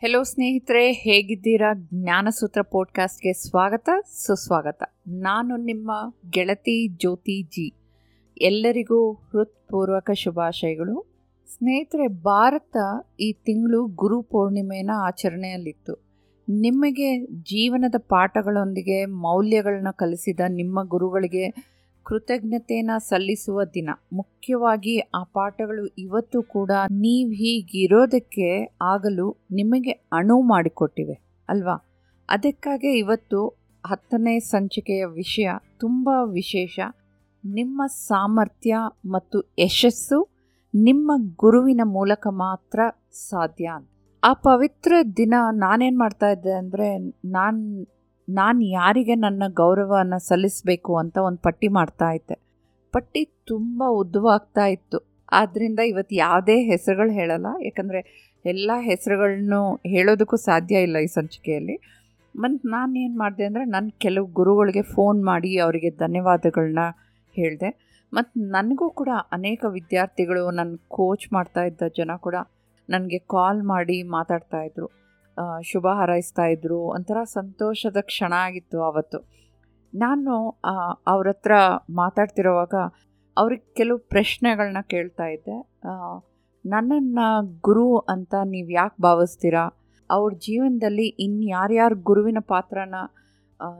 Hello ಸ್ನೇಹಿತರೆ, ಹೇಗಿದ್ದೀರಾ? ಜ್ಞಾನಸೂತ್ರ ಪಾಡ್ಕಾಸ್ಟ್ಗೆ ಸ್ವಾಗತ, ಸುಸ್ವಾಗತ. ನಾನು ನಿಮ್ಮ ಗೆಳತಿ ಜ್ಯೋತಿ ಜಿ. ಎಲ್ಲರಿಗೂ ಹೃತ್ಪೂರ್ವಕ ಶುಭಾಶಯಗಳು. ಸ್ನೇಹಿತರೆ, ಭಾರತ ಈ ತಿಂಗಳು ಗುರು ಪೂರ್ಣಿಮೆನ ಆಚರಣೆಯಲ್ಲಿತ್ತು. ನಿಮಗೆ ಜೀವನದ ಪಾಠಗಳೊಂದಿಗೆ ಮೌಲ್ಯಗಳನ್ನ ಕಲಿಸಿದ ನಿಮ್ಮ ಗುರುಗಳಿಗೆ ಕೃತಜ್ಞತೆಯನ್ನು ಸಲ್ಲಿಸುವ ದಿನ. ಮುಖ್ಯವಾಗಿ ಆ ಪಾಠಗಳು ಇವತ್ತು ಕೂಡ ನೀವು ಹೀಗಿರೋದಕ್ಕೆ ಆಗಲು ನಿಮಗೆ ಅಣು ಮಾಡಿಕೊಟ್ಟಿವೆ, ಅಲ್ವಾ? ಅದಕ್ಕಾಗಿ ಇವತ್ತು ಹತ್ತನೇ ಸಂಚಿಕೆಯ ವಿಷಯ ತುಂಬ ವಿಶೇಷ. ನಿಮ್ಮ ಸಾಮರ್ಥ್ಯ ಮತ್ತು ಯಶಸ್ಸು ನಿಮ್ಮ ಗುರುವಿನ ಮೂಲಕ ಮಾತ್ರ ಸಾಧ್ಯ ಆ ಪವಿತ್ರ ದಿನ ನಾನೇನು ಮಾಡ್ತಾ ಇದ್ದೆ ಅಂದರೆ ನಾನು ನಾನು ಯಾರಿಗೆ ನನ್ನ ಗೌರವನ ಸಲ್ಲಿಸಬೇಕು ಅಂತ ಒಂದು ಪಟ್ಟಿ ಮಾಡ್ತಾ ಇದ್ದೆ. ಪಟ್ಟಿ ತುಂಬ ಉದ್ದವಾಗ್ತಾ ಇತ್ತು. ಆದ್ದರಿಂದ ಇವತ್ತು ಯಾವುದೇ ಹೆಸರುಗಳು ಹೇಳಲ್ಲ. ಯಾಕಂದರೆ ಎಲ್ಲ ಹೆಸರುಗಳನ್ನು ಹೇಳೋದಕ್ಕೂ ಸಾಧ್ಯ ಇಲ್ಲ ಈ ಸಂಚಿಕೆಯಲ್ಲಿ. ಮತ್ತು ನಾನು ಏನು ಮಾಡಿದೆ ಅಂದರೆ ನನ್ನ ಕೆಲವು ಗುರುಗಳಿಗೆ ಫೋನ್ ಮಾಡಿ ಅವರಿಗೆ ಧನ್ಯವಾದಗಳನ್ನ ಹೇಳಿದೆ. ಮತ್ತು ನನಗೂ ಕೂಡ ಅನೇಕ ವಿದ್ಯಾರ್ಥಿಗಳು ನನ್ನ ಕೋಚ್ ಮಾಡ್ತಾ ಇದ್ದ ಜನ ಕೂಡ ನನಗೆ ಕಾಲ್ ಮಾಡಿ ಮಾತಾಡ್ತಾಯಿದ್ರು ಶುಭ ಹಾರೈಸ್ತಾ ಇದ್ರು. ಒಂಥರ ಸಂತೋಷದ ಕ್ಷಣ ಆಗಿತ್ತು ಆವತ್ತು. ನಾನು ಅವ್ರ ಹತ್ರ ಮಾತಾಡ್ತಿರೋವಾಗ ಅವ್ರಿಗೆ ಕೆಲವು ಪ್ರಶ್ನೆಗಳನ್ನ ಕೇಳ್ತಾ ಇದ್ದೆ. ನನ್ನನ್ನು ಗುರು ಅಂತ ನೀವು ಯಾಕೆ ಭಾವಿಸ್ತೀರಾ? ಅವ್ರ ಜೀವನದಲ್ಲಿ ಇನ್ನು ಯಾರ್ಯಾರು ಗುರುವಿನ ಪಾತ್ರನ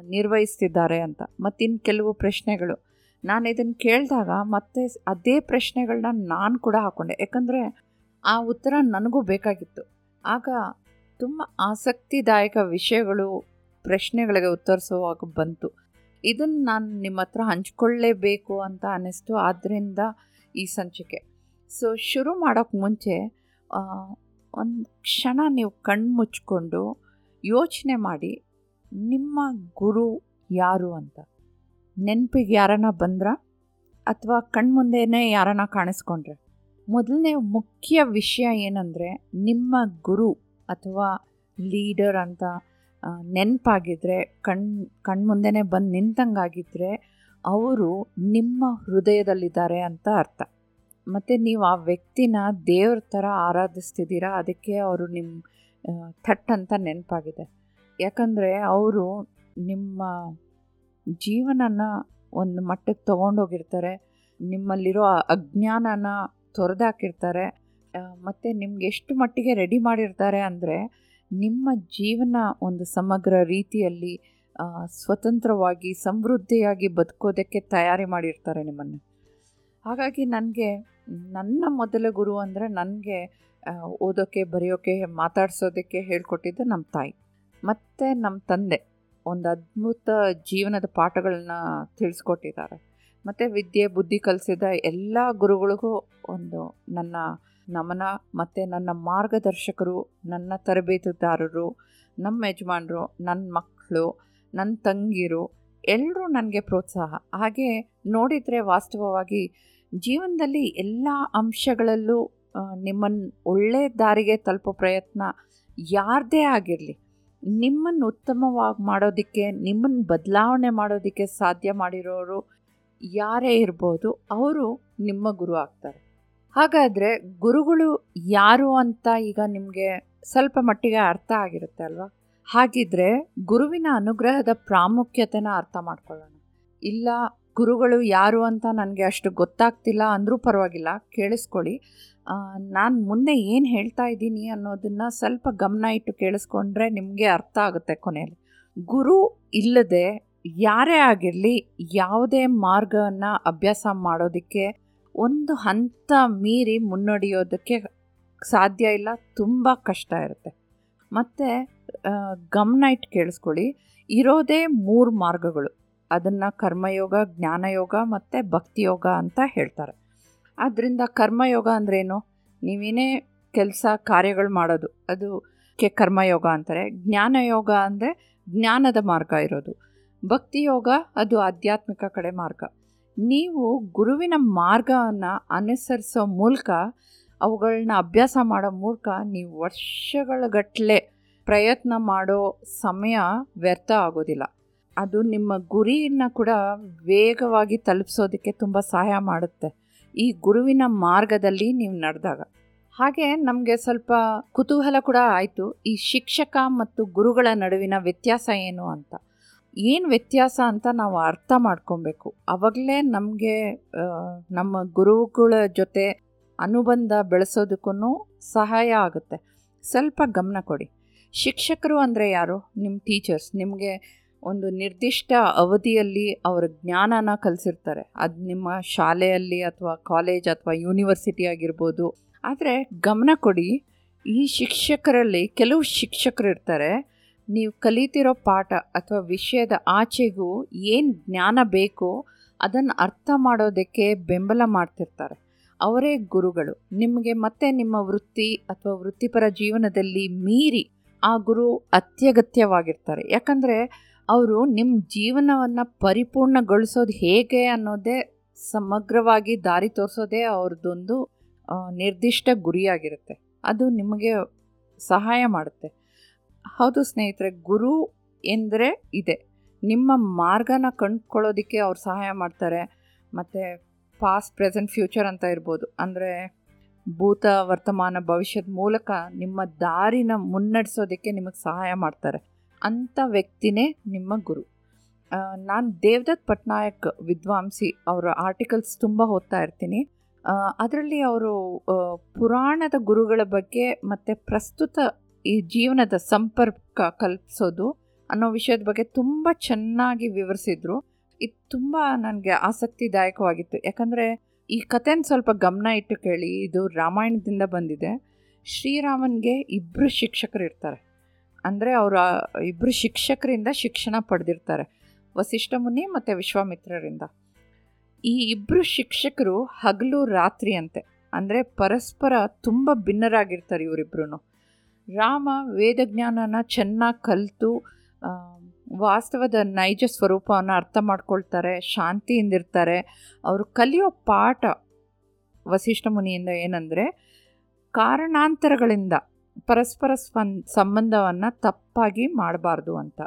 ನಿರ್ವಹಿಸ್ತಿದ್ದಾರೆ ಅಂತ. ಮತ್ತಿನ್ನು ಕೆಲವು ಪ್ರಶ್ನೆಗಳು. ನಾನು ಇದನ್ನು ಕೇಳಿದಾಗ ಮತ್ತೆ ಅದೇ ಪ್ರಶ್ನೆಗಳನ್ನ ನಾನು ಕೂಡ ಹಾಕ್ಕೊಂಡೆ ಯಾಕಂದರೆ ಆ ಉತ್ತರ ನನಗೂ ಬೇಕಾಗಿತ್ತು. ಆಗ ತುಂಬ ಆಸಕ್ತಿದಾಯಕ ವಿಷಯಗಳು ಪ್ರಶ್ನೆಗಳಿಗೆ ಉತ್ತರಿಸುವಾಗ ಬಂತು. ಇದನ್ನು ನಾನು ನಿಮ್ಮ ಹತ್ರ ಹಂಚ್ಕೊಳ್ಳೇಬೇಕು ಅಂತ ಅನ್ನಿಸ್ತು ಆದ್ದರಿಂದ ಈ ಸಂಚಿಕೆ. ಸೊ ಶುರು ಮಾಡೋಕ್ಕೆ ಮುಂಚೆ ಒಂದು ಕ್ಷಣ ನೀವು ಕಣ್ಣು ಮುಚ್ಕೊಂಡು ಯೋಚನೆ ಮಾಡಿ, ನಿಮ್ಮ ಗುರು ಯಾರು ಅಂತ? ನೆನಪಿಗೆ ಯಾರನ್ನ ಬಂದ್ರ ಅಥವಾ ಕಣ್ಮುಂದೆನೇ ಯಾರನ್ನ ಕಾಣಿಸ್ಕೊಂಡ್ರೆ? ಮೊದಲನೇ ಮುಖ್ಯ ವಿಷಯ ಏನಂದರೆ ನಿಮ್ಮ ಗುರು. ಅಥವಾ ಲೀಡರ್ ಅಂತ ನೆನಪಾಗಿದ್ದರೆ ಕಣ್, ಕಣ್ಮುಂದೆನೇ ಬಂದು ನಿಂತಂಗಾಗಿದ್ದರೆ ಅವರು ನಿಮ್ಮ ಹೃದಯದಲ್ಲಿದ್ದಾರೆ ಅಂತ ಅರ್ಥ. ಮತ್ತು ನೀವು ಆ ವ್ಯಕ್ತಿನ ದೇವ್ರ ಥರ ಆರಾಧಿಸ್ತಿದ್ದೀರಾ, ಅದಕ್ಕೆ ಅವರು ನಿಮ್ಮ ಥಟ್ ಅಂತ ನೆನಪಾಗಿದೆ. ಯಾಕಂದರೆ ಅವರು ನಿಮ್ಮ ಜೀವನನ ಒಂದು ಮಟ್ಟಕ್ಕೆ ತೊಗೊಂಡೋಗಿರ್ತಾರೆ, ನಿಮ್ಮಲ್ಲಿರೋ ಅಜ್ಞಾನನ ತೊರೆದಾಕಿರ್ತಾರೆ ಮತ್ತು ನಿಮ್ಗೆ ಎಷ್ಟು ಮಟ್ಟಿಗೆ ರೆಡಿ ಮಾಡಿರ್ತಾರೆ ಅಂದರೆ ನಿಮ್ಮ ಜೀವನ ಒಂದು ಸಮಗ್ರ ರೀತಿಯಲ್ಲಿ ಸ್ವತಂತ್ರವಾಗಿ, ಸಮೃದ್ಧಿಯಾಗಿ ಬದುಕೋದಕ್ಕೆ ತಯಾರಿ ಮಾಡಿರ್ತಾರೆ ನಿಮ್ಮನ್ನು. ಹಾಗಾಗಿ ನನಗೆ, ನನ್ನ ಮೊದಲ ಗುರು ಅಂದರೆ ನನಗೆ ಓದೋಕ್ಕೆ ಬರೆಯೋಕ್ಕೆ ಮಾತಾಡಿಸೋದಕ್ಕೆ ಹೇಳ್ಕೊಟ್ಟಿದ್ದು ನಮ್ಮ ತಾಯಿ. ಮತ್ತು ನಮ್ಮ ತಂದೆ ಒಂದು ಅದ್ಭುತ ಜೀವನದ ಪಾಠಗಳನ್ನ ತಿಳಿಸ್ಕೊಟ್ಟಿದ್ದಾರೆ. ಮತ್ತು ವಿದ್ಯೆ, ಬುದ್ಧಿ ಕಲಿಸಿದ ಎಲ್ಲ ಗುರುಗಳಿಗೂ ಒಂದು ನನ್ನ ನಮನ ಮತ್ತು ನನ್ನ ಮಾರ್ಗದರ್ಶಕರು, ನನ್ನ ತರಬೇತುದಾರರು, ನಮ್ಮ ಯಜಮಾನರು, ನನ್ನ ಮಕ್ಕಳು, ನನ್ನ ತಂಗಿರು ಎಲ್ಲರೂ ನನಗೆ ಪ್ರೋತ್ಸಾಹ. ಹಾಗೆ ನೋಡಿದರೆ ವಾಸ್ತವವಾಗಿ ಜೀವನದಲ್ಲಿ ಎಲ್ಲ ಅಂಶಗಳಲ್ಲೂ ನಿಮ್ಮನ್ನು ಒಳ್ಳೆಯ ದಾರಿಗೆ ತಲುಪೋ ಪ್ರಯತ್ನ ಯಾರದೇ ಆಗಿರಲಿ, ನಿಮ್ಮನ್ನು ಉತ್ತಮವಾಗಿ ಮಾಡೋದಕ್ಕೆ ನಿಮ್ಮನ್ನು ಬದಲಾವಣೆ ಮಾಡೋದಕ್ಕೆ ಸಾಧ್ಯ ಮಾಡಿರೋರು ಯಾರೇ ಇರ್ಬೋದು, ಅವರು ನಿಮ್ಮ ಗುರು ಆಗ್ತಾರೆ. ಹಾಗಾದರೆ ಗುರುಗಳು ಯಾರು ಅಂತ ಈಗ ನಿಮಗೆ ಸ್ವಲ್ಪ ಮಟ್ಟಿಗೆ ಅರ್ಥ ಆಗಿರುತ್ತೆ ಅಲ್ವಾ? ಹಾಗಿದ್ರೆ ಗುರುವಿನ ಅನುಗ್ರಹದ ಪ್ರಾಮುಖ್ಯತೆನ ಅರ್ಥ ಮಾಡ್ಕೊಳ್ಳೋಣ. ಇಲ್ಲ, ಗುರುಗಳು ಯಾರು ಅಂತ ನನಗೆ ಅಷ್ಟು ಗೊತ್ತಾಗ್ತಿಲ್ಲ ಅಂದರೂ ಪರವಾಗಿಲ್ಲ, ಕೇಳಿಸ್ಕೊಳ್ಳಿ. ನಾನು ಮುಂದೆ ಏನು ಹೇಳ್ತಾ ಇದ್ದೀನಿ ಅನ್ನೋದನ್ನು ಸ್ವಲ್ಪ ಗಮನ ಇಟ್ಟು ಕೇಳಿಸ್ಕೊಂಡ್ರೆ ನಿಮಗೆ ಅರ್ಥ ಆಗುತ್ತೆ ಕೊನೆಯಲ್ಲಿ. ಗುರು ಇಲ್ಲದೆ ಯಾರೇ ಆಗಿರಲಿ, ಯಾವುದೇ ಮಾರ್ಗವನ್ನು ಅಭ್ಯಾಸ ಮಾಡೋದಕ್ಕೆ ಒಂದು ಹಂತ ಮೀರಿ ಮುನ್ನಡೆಯೋದಕ್ಕೆ ಸಾಧ್ಯ ಇಲ್ಲ, ತುಂಬ ಕಷ್ಟ ಇರುತ್ತೆ. ಮತ್ತು ಗಮನ ಇಟ್ಟು ಕೇಳಿಸ್ಕೊಳ್ಳಿ. ಇರೋದೇ ಮೂರು ಮಾರ್ಗಗಳು. ಅದನ್ನು ಕರ್ಮಯೋಗ, ಜ್ಞಾನಯೋಗ ಮತ್ತು ಭಕ್ತಿಯೋಗ ಅಂತ ಹೇಳ್ತಾರೆ. ಆದ್ದರಿಂದ ಕರ್ಮಯೋಗ ಅಂದ್ರೇನು? ನೀವೇನೇ ಕೆಲಸ, ಕಾರ್ಯಗಳು ಮಾಡೋದು. ಅದು ಕೆ ಕರ್ಮಯೋಗ ಅಂತಾರೆ. ಜ್ಞಾನಯೋಗ ಅಂದರೆ ಜ್ಞಾನದ ಮಾರ್ಗ ಇರೋದು. ಭಕ್ತಿಯೋಗ ಅದು ಆಧ್ಯಾತ್ಮಿಕ ಕಡೆ ಮಾರ್ಗ. ನೀವು ಗುರುವಿನ ಮಾರ್ಗವನ್ನು ಅನುಸರಿಸೋ ಮೂಲಕ ಅವುಗಳನ್ನ ಅಭ್ಯಾಸ ಮಾಡೋ ಮೂಲಕ ನೀವು ವರ್ಷಗಳ ಗಟ್ಟಲೆ ಪ್ರಯತ್ನ ಮಾಡೋ ಸಮಯ ವ್ಯರ್ಥ ಆಗೋದಿಲ್ಲ. ಅದು ನಿಮ್ಮ ಗುರಿಯನ್ನು ಕೂಡ ವೇಗವಾಗಿ ತಲುಪಿಸೋದಕ್ಕೆ ತುಂಬ ಸಹಾಯ ಮಾಡುತ್ತೆ. ಈ ಗುರುವಿನ ಮಾರ್ಗದಲ್ಲಿ ನೀವು ನಡೆದಾಗ. ಹಾಗೆ ನಮಗೆ ಸ್ವಲ್ಪ ಕುತೂಹಲ ಕೂಡ ಆಯಿತು. ಈ ಶಿಕ್ಷಕ ಮತ್ತು ಗುರುಗಳ ನಡುವಿನ ವ್ಯತ್ಯಾಸ ಏನು ಅಂತ. ಏನು ವ್ಯತ್ಯಾಸ ಅಂತ ನಾವು ಅರ್ಥ ಮಾಡ್ಕೊಬೇಕು. ಅವಾಗಲೇ ನಮಗೆ ನಮ್ಮ ಗುರುಗಳ ಜೊತೆ ಅನುಬಂಧ ಬೆಳೆಸೋದಕ್ಕೂ ಸಹಾಯ ಆಗುತ್ತೆ. ಸ್ವಲ್ಪ ಗಮನ ಕೊಡಿ. ಶಿಕ್ಷಕರು ಅಂದರೆ ಯಾರು? ನಿಮ್ಮ ಟೀಚರ್ಸ್. ನಿಮಗೆ ಒಂದು ನಿರ್ದಿಷ್ಟ ಅವಧಿಯಲ್ಲಿ ಅವರ ಜ್ಞಾನನ ಕಲಿಸಿರ್ತಾರೆ. ಅದು ನಿಮ್ಮ ಶಾಲೆಯಲ್ಲಿ ಅಥವಾ ಕಾಲೇಜ್ ಅಥವಾ ಯೂನಿವರ್ಸಿಟಿ ಆಗಿರ್ಬೋದು. ಆದರೆ ಗಮನ ಕೊಡಿ, ಈ ಶಿಕ್ಷಕರಲ್ಲಿ ಕೆಲವು ಶಿಕ್ಷಕರು ಇರ್ತಾರೆ. ನೀವು ಕಲಿತಿರೋ ಪಾಠ ಅಥವಾ ವಿಷಯದ ಆಚೆಗೂ ಏನು ಜ್ಞಾನ ಬೇಕೋ ಅದನ್ನು ಅರ್ಥ ಮಾಡೋದಕ್ಕೆ ಬೆಂಬಲ ಮಾಡ್ತಿರ್ತಾರೆ. ಅವರೇ ಗುರುಗಳು. ನಿಮಗೆ ಮತ್ತೆ ನಿಮ್ಮ ವೃತ್ತಿ ಅಥವಾ ವೃತ್ತಿಪರ ಜೀವನದಲ್ಲಿ ಮೀರಿ ಆ ಗುರು ಅತ್ಯಗತ್ಯವಾಗಿರ್ತಾರೆ. ಯಾಕಂದರೆ ಅವರು ನಿಮ್ಮ ಜೀವನವನ್ನು ಪರಿಪೂರ್ಣಗೊಳಿಸೋದು ಹೇಗೆ ಅನ್ನೋದೇ ಸಮಗ್ರವಾಗಿ ದಾರಿ ತೋರಿಸೋದೇ ಅವ್ರದ್ದೊಂದು ನಿರ್ದಿಷ್ಟ ಗುರಿಯಾಗಿರುತ್ತೆ. ಅದು ನಿಮಗೆ ಸಹಾಯ ಮಾಡುತ್ತೆ. ಹೌದು ಸ್ನೇಹಿತರೆ, ಗುರು ಎಂದರೆ ಇದೆ. ನಿಮ್ಮ ಮಾರ್ಗನ ಕಂಡುಕೊಳ್ಳೋದಕ್ಕೆ ಅವ್ರು ಸಹಾಯ ಮಾಡ್ತಾರೆ. ಮತ್ತು ಪಾಸ್ಟ್ ಪ್ರೆಸೆಂಟ್ ಫ್ಯೂಚರ್ ಅಂತ ಇರ್ಬೋದು. ಅಂದರೆ ಭೂತ, ವರ್ತಮಾನ, ಭವಿಷ್ಯದ ಮೂಲಕ ನಿಮ್ಮ ದಾರಿನ ಮುನ್ನಡೆಸೋದಕ್ಕೆ ನಿಮಗೆ ಸಹಾಯ ಮಾಡ್ತಾರೆ. ಅಂಥ ವ್ಯಕ್ತಿನೇ ನಿಮ್ಮ ಗುರು. ನಾನು ದೇವದತ್ ಪಟ್ನಾಯಕ್ ವಿದ್ವಾಂಸಿ ಅವರ ಆರ್ಟಿಕಲ್ಸ್ ತುಂಬ ಓದ್ತಾ ಇರ್ತೀನಿ. ಅದರಲ್ಲಿ ಅವರು ಪುರಾಣದ ಗುರುಗಳ ಬಗ್ಗೆ ಮತ್ತು ಪ್ರಸ್ತುತ ಈ ಜೀವನದ ಸಂಪರ್ಕ ಕಲ್ಪಿಸೋದು ಅನ್ನೋ ವಿಷಯದ ಬಗ್ಗೆ ತುಂಬ ಚೆನ್ನಾಗಿ ವಿವರಿಸಿದ್ರು. ಇದು ತುಂಬ ನನಗೆ ಆಸಕ್ತಿದಾಯಕವಾಗಿತ್ತು. ಯಾಕಂದರೆ ಈ ಕಥೆನ ಸ್ವಲ್ಪ ಗಮನ ಇಟ್ಟು ಕೇಳಿ, ಇದು ರಾಮಾಯಣದಿಂದ ಬಂದಿದೆ. ಶ್ರೀರಾಮನಿಗೆ ಇಬ್ಬರು ಶಿಕ್ಷಕರು ಇರ್ತಾರೆ. ಅಂದರೆ ಅವರ ಇಬ್ಬರು ಶಿಕ್ಷಕರಿಂದ ಶಿಕ್ಷಣ ಪಡೆದಿರ್ತಾರೆ. ವಸಿಷ್ಠ ಮುನಿ ಮತ್ತು ವಿಶ್ವಾಮಿತ್ರರಿಂದ. ಈ ಇಬ್ಬರು ಶಿಕ್ಷಕರು ಹಗಲು ರಾತ್ರಿ ಅಂತೆ. ಅಂದರೆ ಪರಸ್ಪರ ತುಂಬ ಭಿನ್ನರಾಗಿರ್ತಾರೆ ಇವರಿಬ್ಬರು ರಾಮ ವೇದಜ್ಞಾನನ ಚೆನ್ನಾಗಿ ಕಲಿತು ವಾಸ್ತವದ ನೈಜ ಸ್ವರೂಪವನ್ನು ಅರ್ಥ ಮಾಡ್ಕೊಳ್ತಾರೆ ಶಾಂತಿಯಿಂದಿರ್ತಾರೆ ಅವರು ಕಲಿಯೋ ಪಾಠ ವಸಿಷ್ಠ ಮುನಿಯಿಂದ ಏನಂದರೆ, ಕಾರಣಾಂತರಗಳಿಂದ ಪರಸ್ಪರ ಸ್ಪನ್, ಸಂಬಂಧವನ್ನು ತಪ್ಪಾಗಿ ಮಾಡಬಾರ್ದು ಅಂತ.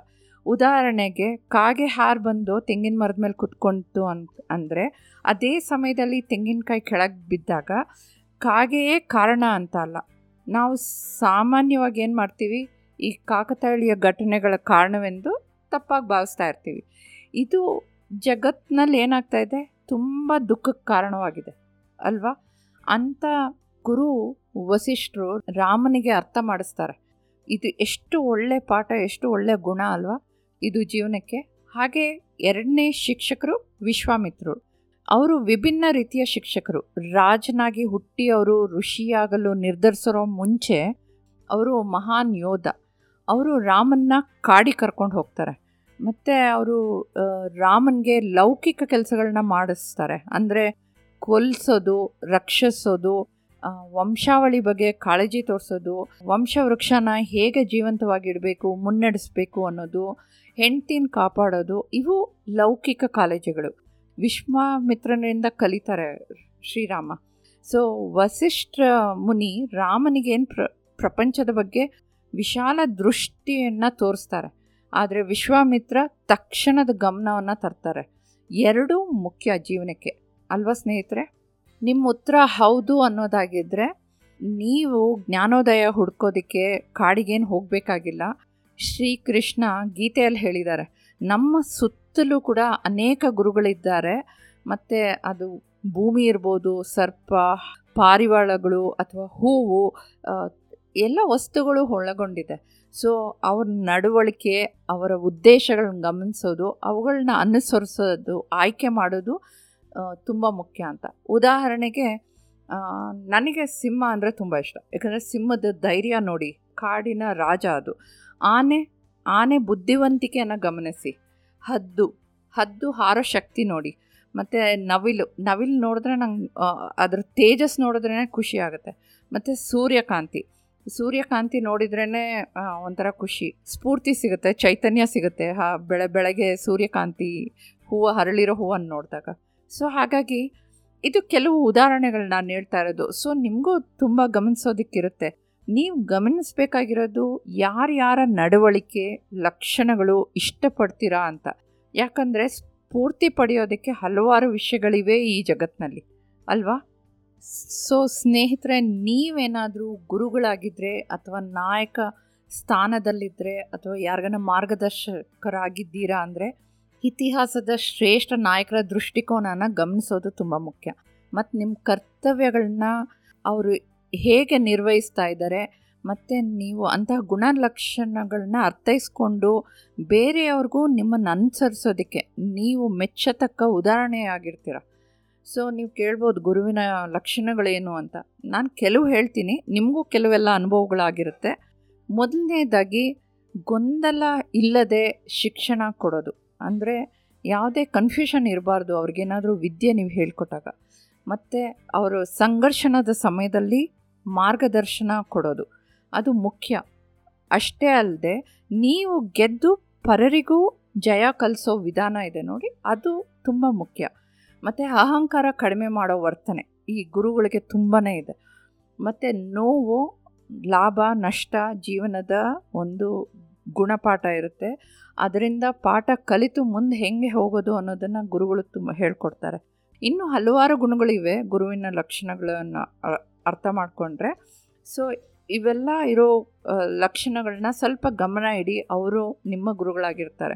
ಉದಾಹರಣೆಗೆ, ಕಾಗೆ ಹಾರು ಬಂದು ತೆಂಗಿನ ಮರದ ಮೇಲೆ ಕುತ್ಕೊಂತು ಅಂತ, ಅಂದರೆ ಅದೇ ಸಮಯದಲ್ಲಿ ತೆಂಗಿನಕಾಯಿ ಕೆಳಗೆ ಬಿದ್ದಾಗ ಕಾಗೆಯೇ ಕಾರಣ ಅಂತ ಅಲ್ಲ. ನಾವು ಸಾಮಾನ್ಯವಾಗಿ ಏನು ಮಾಡ್ತೀವಿ? ಈ ಕಾಕತಾಳೀಯ ಘಟನೆಗಳ ಕಾರಣವೆಂದು ತಪ್ಪಾಗಿ ಭಾವಿಸ್ತಾ ಇರ್ತೀವಿ. ಇದು ಜಗತ್ತಿನಲ್ಲಿ ಏನಾಗ್ತಾ ಇದೆ? ತುಂಬ ದುಃಖಕ್ಕೆ ಕಾರಣವಾಗಿದೆ, ಅಲ್ವಾ? ಅಂಥ ಗುರು ವಸಿಷ್ಠರು ರಾಮನಿಗೆ ಅರ್ಥ ಮಾಡಿಸ್ತಾರೆ. ಇದು ಎಷ್ಟು ಒಳ್ಳೆ ಪಾಠ, ಎಷ್ಟು ಒಳ್ಳೆ ಗುಣ, ಅಲ್ವಾ? ಇದು ಜೀವನಕ್ಕೆ. ಹಾಗೆ ಎರಡನೇ ಶಿಕ್ಷಕರು ವಿಶ್ವಾಮಿತ್ರರು. ಅವರು ವಿಭಿನ್ನ ರೀತಿಯ ಶಿಕ್ಷಕರು. ರಾಜನಾಗಿ ಹುಟ್ಟಿ ಅವರು ಋಷಿಯಾಗಲು ನಿರ್ಧರಿಸಿರೋ ಮುಂಚೆ ಅವರು ಮಹಾನ್ ಯೋಧ. ಅವರು ರಾಮನ್ನ ಕಾಡಿ ಕರ್ಕೊಂಡು ಹೋಗ್ತಾರೆ. ಮತ್ತು ಅವರು ರಾಮನಿಗೆ ಲೌಕಿಕ ಕೆಲಸಗಳನ್ನ ಮಾಡಿಸ್ತಾರೆ. ಅಂದರೆ ಕೊಲ್ಸೋದು, ರಕ್ಷಿಸೋದು ವಂಶಾವಳಿ ಬಗ್ಗೆ ಕಾಳಜಿ ತೋರಿಸೋದು ವಂಶವೃಕ್ಷನ ಹೇಗೆ ಜೀವಂತವಾಗಿಡಬೇಕು ಮುನ್ನಡೆಸಬೇಕು ಅನ್ನೋದು, ಹೆಂಡ್ತಿನ ಕಾಪಾಡೋದು, ಇವು ಲೌಕಿಕ ಕಾಲೇಜುಗಳು. ವಿಶ್ವಾಮಿತ್ರನಿಂದ ಕಲಿತಾರೆ ಶ್ರೀರಾಮ. ಸೊ ವಸಿಷ್ಠ ಮುನಿ ರಾಮನಿಗೇನು ಪ್ರ, ಪ್ರಪಂಚದ ಬಗ್ಗೆ ವಿಶಾಲ ದೃಷ್ಟಿಯನ್ನು ತೋರಿಸ್ತಾರೆ. ಆದರೆ ವಿಶ್ವಾಮಿತ್ರ ತಕ್ಷಣದ ಗಮನವನ್ನು ತರ್ತಾರೆ. ಎರಡೂ ಮುಖ್ಯ ಜೀವನಕ್ಕೆ. ಅಲ್ವಾ ಸ್ನೇಹಿತರೆ? ನಿಮ್ಮ ಉತ್ತರ ಹೌದು ಅನ್ನೋದಾಗಿದ್ದರೆ ನೀವು ಜ್ಞಾನೋದಯ ಹುಡ್ಕೋದಕ್ಕೆ ಕಾಡಿಗೇನು ಹೋಗಬೇಕಾಗಿಲ್ಲ. ಶ್ರೀಕೃಷ್ಣ ಗೀತೆಯಲ್ಲಿ ಹೇಳಿದ್ದಾರೆ, ನಮ್ಮ ಸುತ್ತಲೂ ಕೂಡ ಅನೇಕ ಗುರುಗಳಿದ್ದಾರೆ. ಮತ್ತು ಅದು ಭೂಮಿ ಇರ್ಬೋದು, ಸರ್ಪ, ಪಾರಿವಾಳಗಳು ಅಥವಾ ಹೂವು ಎಲ್ಲ ವಸ್ತುಗಳು ಒಳಗೊಂಡಿದೆ. ಸೊ, ಅವ್ರ ನಡವಳಿಕೆ, ಅವರ ಉದ್ದೇಶಗಳನ್ನ ಗಮನಿಸೋದು ಅವುಗಳನ್ನ ಅನುಸರಿಸೋದು, ಆಯ್ಕೆ ಮಾಡೋದು ತುಂಬ ಮುಖ್ಯ ಅಂತ. ಉದಾಹರಣೆಗೆ ನನಗೆ ಸಿಂಹ ಅಂದರೆ ತುಂಬ ಇಷ್ಟ. ಯಾಕಂದರೆ ಸಿಂಹದ ಧೈರ್ಯ ನೋಡಿ, ಕಾಡಿನ ರಾಜ ಅದು. ಆನೆ ಆನೆ ಬುದ್ಧಿವಂತಿಕೆಯನ್ನು ಗಮನಿಸಿ. ಹದ್ದು ಹದ್ದು ಹಾರೋ ಶಕ್ತಿ ನೋಡಿ. ಮತ್ತು ನವಿಲು ನವಿಲು ನೋಡಿದ್ರೆ ನಂಗೆ ಅದ್ರ ತೇಜಸ್ ನೋಡಿದ್ರೇ ಖುಷಿ ಆಗುತ್ತೆ. ಮತ್ತು ಸೂರ್ಯಕಾಂತಿ ಸೂರ್ಯಕಾಂತಿ ನೋಡಿದ್ರೇ ಒಂಥರ ಖುಷಿ. ಸ್ಫೂರ್ತಿ ಸಿಗುತ್ತೆ, ಚೈತನ್ಯ ಸಿಗುತ್ತೆ, ಹಾ, ಬೆಳೆ, ಬೆಳಗ್ಗೆ ಸೂರ್ಯಕಾಂತಿ ಹೂವು, ಹರಳಿರೋ ಹೂವನ್ನು ನೋಡಿದಾಗ. ಸೊ, ಹಾಗಾಗಿ ಇದು ಕೆಲವು ಉದಾಹರಣೆಗಳು ನಾನು ಹೇಳ್ತಾ ಇರೋದು. ಸೊ, ನಿಮಗೂ ತುಂಬ ಗಮನಿಸೋದಕ್ಕಿರುತ್ತೆ. ನೀವು ಗಮನಿಸಬೇಕಾಗಿರೋದು ಯಾರ್ಯಾರ ನಡವಳಿಕೆ ಲಕ್ಷಣಗಳು ಇಷ್ಟಪಡ್ತೀರಾ ಅಂತ. ಯಾಕಂದರೆ ಸ್ಫೂರ್ತಿ ಪಡೆಯೋದಕ್ಕೆ ಹಲವಾರು ವಿಷಯಗಳಿವೆ ಈ ಜಗತ್ತಿನಲ್ಲಿ ಅಲ್ವಾ? ಸೊ, ಸ್ನೇಹಿತರೆ, ನೀವೇನಾದರೂ ಗುರುಗಳಾಗಿದ್ದರೆ ಅಥವಾ ನಾಯಕ ಸ್ಥಾನದಲ್ಲಿದ್ದರೆ ಅಥವಾ ಯಾರಿಗನ ಮಾರ್ಗದರ್ಶಕರಾಗಿದ್ದೀರಾ ಅಂದರೆ ಇತಿಹಾಸದ ಶ್ರೇಷ್ಠ ನಾಯಕರ ದೃಷ್ಟಿಕೋನನ ಗಮನಿಸೋದು ತುಂಬ ಮುಖ್ಯ. ಮತ್ತು ನಿಮ್ಮ ಕರ್ತವ್ಯಗಳನ್ನ ಅವರು ಹೇಗೆ ನಿರ್ವಹಿಸ್ತಾ ಇದ್ದಾರೆ, ಮತ್ತು ನೀವು ಅಂತಹ ಗುಣಲಕ್ಷಣಗಳನ್ನ ಅರ್ಥೈಸ್ಕೊಂಡು ಬೇರೆಯವ್ರಿಗೂ ನಿಮ್ಮನ್ನು ಅನುಸರಿಸೋದಕ್ಕೆ ನೀವು ಮೆಚ್ಚತಕ್ಕ ಉದಾಹರಣೆಯಾಗಿರ್ತೀರ ಸೊ ನೀವು ಕೇಳ್ಬೋದು ಗುರುವಿನ ಲಕ್ಷಣಗಳೇನು ಅಂತ. ನಾನು ಕೆಲವು ಹೇಳ್ತೀನಿ, ನಿಮಗೂ ಕೆಲವೆಲ್ಲ ಅನುಭವಗಳಾಗಿರುತ್ತೆ. ಮೊದಲನೇದಾಗಿ, ಗೊಂದಲ ಇಲ್ಲದೆ ಶಿಕ್ಷಣ ಕೊಡೋದು. ಅಂದರೆ ಯಾವುದೇ ಕನ್ಫ್ಯೂಷನ್ ಇರಬಾರ್ದು, ಅವ್ರಿಗೇನಾದರೂ ವಿದ್ಯೆ ನೀವು ಹೇಳ್ಕೊಟ್ಟಾಗ. ಮತ್ತು ಅವರು ಸಂಘರ್ಷಣದ ಸಮಯದಲ್ಲಿ ಮಾರ್ಗದರ್ಶನ ಕೊಡೋದು. ಅದು ಮುಖ್ಯ. ಅಷ್ಟೇ ಅಲ್ಲದೆ ನೀವು ಗೆದ್ದು ಪರರಿಗೂ ಜಯ ಕಲಿಸೋ ವಿಧಾನ ಇದೆ ನೋಡಿ, ಅದು ತುಂಬ ಮುಖ್ಯ. ಮತ್ತು ಅಹಂಕಾರ ಕಡಿಮೆ ಮಾಡೋ ವರ್ತನೆ ಈ ಗುರುಗಳಿಗೆ ತುಂಬಾ ಇದೆ. ಮತ್ತು ನೋವು, ಲಾಭ, ನಷ್ಟ ಜೀವನದ ಒಂದು ಗುಣಪಾಠ ಇರುತ್ತೆ. ಅದರಿಂದ ಪಾಠ ಕಲಿತು ಮುಂದೆ ಹೆಂಗೆ ಹೋಗೋದು ಅನ್ನೋದನ್ನು ಗುರುಗಳು ತುಂಬ ಹೇಳ್ಕೊಡ್ತಾರೆ. ಇನ್ನು ಹಲವಾರು ಗುಣಗಳಿವೆ ಗುರುವಿನ ಲಕ್ಷಣಗಳನ್ನು ಅರ್ಥ ಮಾಡಿಕೊಂಡ್ರೆ. ಸೊ ಇವೆಲ್ಲ ಇರೋ ಲಕ್ಷಣಗಳನ್ನ ಸ್ವಲ್ಪ ಗಮನ ಇಡಿ, ಅವರು ನಿಮ್ಮ ಗುರುಗಳಾಗಿರ್ತಾರೆ.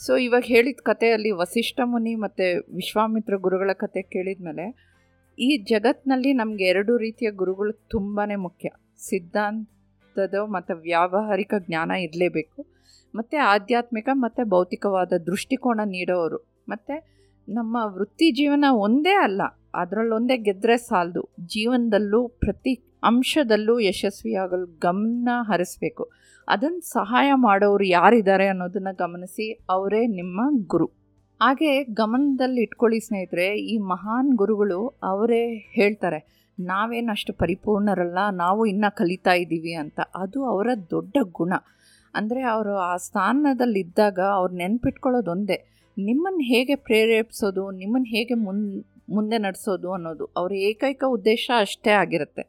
ಸೊ ಇವಾಗ ಹೇಳಿದ ಕಥೆಯಲ್ಲಿ ವಸಿಷ್ಠ ಮುನಿ ಮತ್ತು ವಿಶ್ವಾಮಿತ್ರ ಗುರುಗಳ ಕತೆ ಕೇಳಿದ ಮೇಲೆ ಈ ಜಗತ್ತಿನಲ್ಲಿ ನಮಗೆ ಎರಡು ರೀತಿಯ ಗುರುಗಳು ತುಂಬಾ ಮುಖ್ಯ. ಸಿದ್ಧಾಂತದ ಮತ್ತು ವ್ಯಾವಹಾರಿಕ ಜ್ಞಾನ ಇರಲೇಬೇಕು, ಮತ್ತು ಆಧ್ಯಾತ್ಮಿಕ ಮತ್ತು ಭೌತಿಕವಾದ ದೃಷ್ಟಿಕೋನ ನೀಡೋರು, ಮತ್ತು ನಮ್ಮ ವೃತ್ತಿ ಜೀವನ ಒಂದೇ ಅಲ್ಲ. ಅದರಲ್ಲೊಂದೇ ಗೆದ್ದರೆ ಸಾಲದು. ಜೀವನದಲ್ಲೂ ಪ್ರತಿ ಅಂಶದಲ್ಲೂ ಯಶಸ್ವಿಯಾಗಲು ಗಮನ ಹರಿಸಬೇಕು. ಅದನ್ನು ಸಹಾಯ ಮಾಡೋರು ಯಾರಿದ್ದಾರೆ ಅನ್ನೋದನ್ನು ಗಮನಿಸಿ, ಅವರೇ ನಿಮ್ಮ ಗುರು. ಹಾಗೆ ಗಮನದಲ್ಲಿ ಇಟ್ಕೊಳ್ಳಿ ಸ್ನೇಹಿತರೆ, ಈ ಮಹಾನ್ ಗುರುಗಳು ಅವರೇ ಹೇಳ್ತಾರೆ, ನಾವೇನು ಅಷ್ಟು ಪರಿಪೂರ್ಣರಲ್ಲ, ನಾವು ಇನ್ನೂ ಕಲಿತಾ ಇದ್ದೀವಿ ಅಂತ. ಅದು ಅವರ ದೊಡ್ಡ ಗುಣ. ಅಂದರೆ ಅವರು ಆ ಸ್ಥಾನದಲ್ಲಿದ್ದಾಗ ಅವ್ರು ನೆನ್ಪಿಟ್ಕೊಳ್ಳೋದು ಒಂದೇ ನಿಮ್ಮನ್ನು ಹೇಗೆ ಪ್ರೇರೇಪಿಸೋದು ನಿಮ್ಮನ್ನು ಹೇಗೆ ಮುನ್ ಮುಂದೆ ನಡೆಸೋದು ಅನ್ನೋದು ಅವರ ಏಕೈಕ ಉದ್ದೇಶ ಅಷ್ಟೇ ಆಗಿರುತ್ತೆ.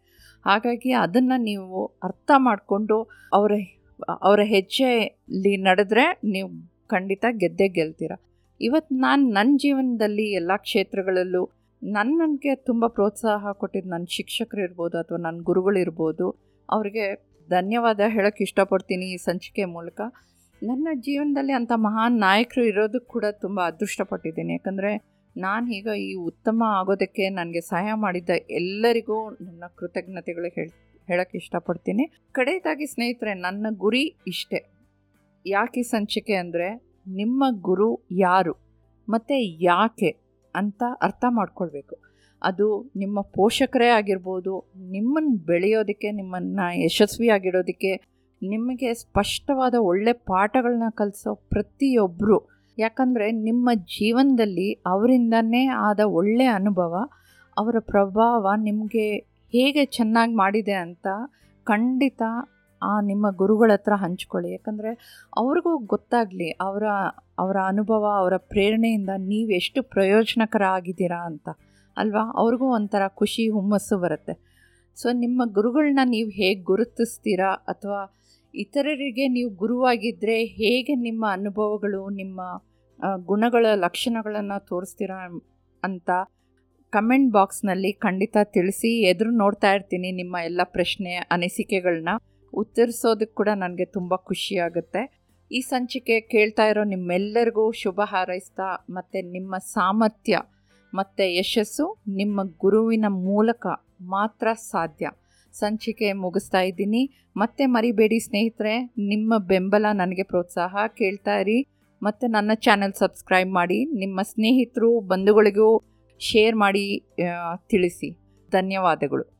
ಹಾಗಾಗಿ ಅದನ್ನು ನೀವು ಅರ್ಥ ಮಾಡಿಕೊಂಡು ಅವರ ಅವರ ಹೆಜ್ಜೆಯಲ್ಲಿ ನಡೆದ್ರೆ ನೀವು ಖಂಡಿತ ಗೆದ್ದೇ ಗೆಲ್ತೀರ. ಇವತ್ತು ನಾನು ನನ್ನ ಜೀವನದಲ್ಲಿ ಎಲ್ಲ ಕ್ಷೇತ್ರಗಳಲ್ಲೂ ನನ್ನ ನನಗೆ ತುಂಬ ಪ್ರೋತ್ಸಾಹ ಕೊಟ್ಟಿದ್ದು ನನ್ನ ಶಿಕ್ಷಕರು ಇರ್ಬೋದು ಅಥವಾ ನನ್ನ ಗುರುಗಳಿರ್ಬೋದು ಅವ್ರಿಗೆ ಧನ್ಯವಾದ ಹೇಳೋಕ್ಕೆ ಇಷ್ಟಪಡ್ತೀನಿ ಈ ಸಂಚಿಕೆ ಮೂಲಕ. ನನ್ನ ಜೀವನದಲ್ಲಿ ಅಂಥ ಮಹಾನ್ ನಾಯಕರು ಇರೋದಕ್ಕೆ ಕೂಡ ತುಂಬ ಅದೃಷ್ಟಪಟ್ಟಿದ್ದೀನಿ. ಯಾಕಂದರೆ ನಾನು ಈಗ ಈ ಉತ್ತಮ ಆಗೋದಕ್ಕೆ ನನಗೆ ಸಹಾಯ ಮಾಡಿದ್ದ ಎಲ್ಲರಿಗೂ ನನ್ನ ಕೃತಜ್ಞತೆಗಳು ಹೇಳಿ ಹೇಳೋಕ್ಕೆ ಇಷ್ಟಪಡ್ತೀನಿ. ಕಡೆಯದಾಗಿ ಸ್ನೇಹಿತರೆ, ನನ್ನ ಗುರಿ ಇಷ್ಟೆ. ಯಾಕೆ ಸಂಚಿಕೆ ಅಂದರೆ, ನಿಮ್ಮ ಗುರು ಯಾರು, ಮತ್ತು ಯಾಕೆ ಅಂತ ಅರ್ಥ ಮಾಡ್ಕೊಳ್ಬೇಕು. ಅದು ನಿಮ್ಮ ಪೋಷಕರೇ ಆಗಿರ್ಬೋದು ನಿಮ್ಮನ್ನು ಬೆಳೆಯೋದಕ್ಕೆ, ನಿಮ್ಮನ್ನು ಯಶಸ್ವಿಯಾಗಿಡೋದಕ್ಕೆ ನಿಮಗೆ ಸ್ಪಷ್ಟವಾದ ಒಳ್ಳೆ ಪಾಠಗಳನ್ನ ಕಲಿಸೋ ಪ್ರತಿಯೊಬ್ಬರು ಯಾಕಂದರೆ ನಿಮ್ಮ ಜೀವನದಲ್ಲಿ ಅವರಿಂದನೇ ಆದ ಒಳ್ಳೆಯ ಅನುಭವ, ಅವರ ಪ್ರಭಾವ ನಿಮಗೆ ಹೇಗೆ ಚೆನ್ನಾಗಿ ಮಾಡಿದೆ ಅಂತ ಖಂಡಿತ ಆ ನಿಮ್ಮ ಗುರುಗಳ ಹತ್ರ ಹಂಚ್ಕೊಳ್ಳಿ. ಯಾಕಂದರೆ ಅವ್ರಿಗೂ ಗೊತ್ತಾಗಲಿ, ಅವರ ಅವರ ಅನುಭವ, ಅವರ ಪ್ರೇರಣೆಯಿಂದ ನೀವು ಎಷ್ಟು ಪ್ರಯೋಜನಕರ ಆಗಿದ್ದೀರಾ ಅಂತ, ಅಲ್ವಾ? ಅವ್ರಿಗೂ ಒಂಥರ ಖುಷಿ, ಹುಮ್ಮಸ್ಸು ಬರುತ್ತೆ. ಸೊ, ನಿಮ್ಮ ಗುರುಗಳನ್ನ ನೀವು ಹೇಗೆ ಗುರುತಿಸ್ತೀರಾ ಅಥವಾ ಇತರರಿಗೆ ನೀವು ಗುರುವಾಗಿದ್ದರೆ ಹೇಗೆ ನಿಮ್ಮ ಅನುಭವಗಳು, ನಿಮ್ಮ ಗುಣಗಳ ಲಕ್ಷಣಗಳನ್ನು ತೋರಿಸ್ತೀರಾ ಅಂತ ಕಮೆಂಟ್ ಬಾಕ್ಸ್ನಲ್ಲಿ ಖಂಡಿತ ತಿಳಿಸಿ. ಎದುರು ನೋಡ್ತಾ ಇರ್ತೀನಿ ನಿಮ್ಮ ಎಲ್ಲ ಪ್ರಶ್ನೆ ಅನಿಸಿಕೆಗಳನ್ನ ಉತ್ತರಿಸೋದಕ್ಕೆ ಕೂಡ ನನಗೆ ತುಂಬ ಖುಷಿಯಾಗುತ್ತೆ ಈ ಸಂಚಿಕೆ ಕೇಳ್ತಾ ಇರೋ ನಿಮ್ಮೆಲ್ಲರಿಗೂ ಶುಭ ಹಾರೈಸ್ತಾ, ಮತ್ತು ನಿಮ್ಮ ಸಾಮರ್ಥ್ಯ, ಮತ್ತು ಯಶಸ್ಸು ನಿಮ್ಮ ಗುರುವಿನ ಮೂಲಕ ಮಾತ್ರ ಸಾಧ್ಯ. ಸಂಚಿಕೆ ಮುಗಿಸ್ತಾ ಇದ್ದೀನಿ. ಮತ್ತೆ ಮರಿಬೇಡಿ ಸ್ನೇಹಿತರೆ, ನಿಮ್ಮ ಬೆಂಬಲ ನನಗೆ ಪ್ರೋತ್ಸಾಹ ಕೇಳ್ತಾ ಇರಿ. ಮತ್ತು ನನ್ನ ಚಾನೆಲ್ ಸಬ್ಸ್ಕ್ರೈಬ್ ಮಾಡಿ, ನಿಮ್ಮ ಸ್ನೇಹಿತರು, ಬಂಧುಗಳಿಗೂ ಶೇರ್ ಮಾಡಿ ತಿಳಿಸಿ. ಧನ್ಯವಾದಗಳು.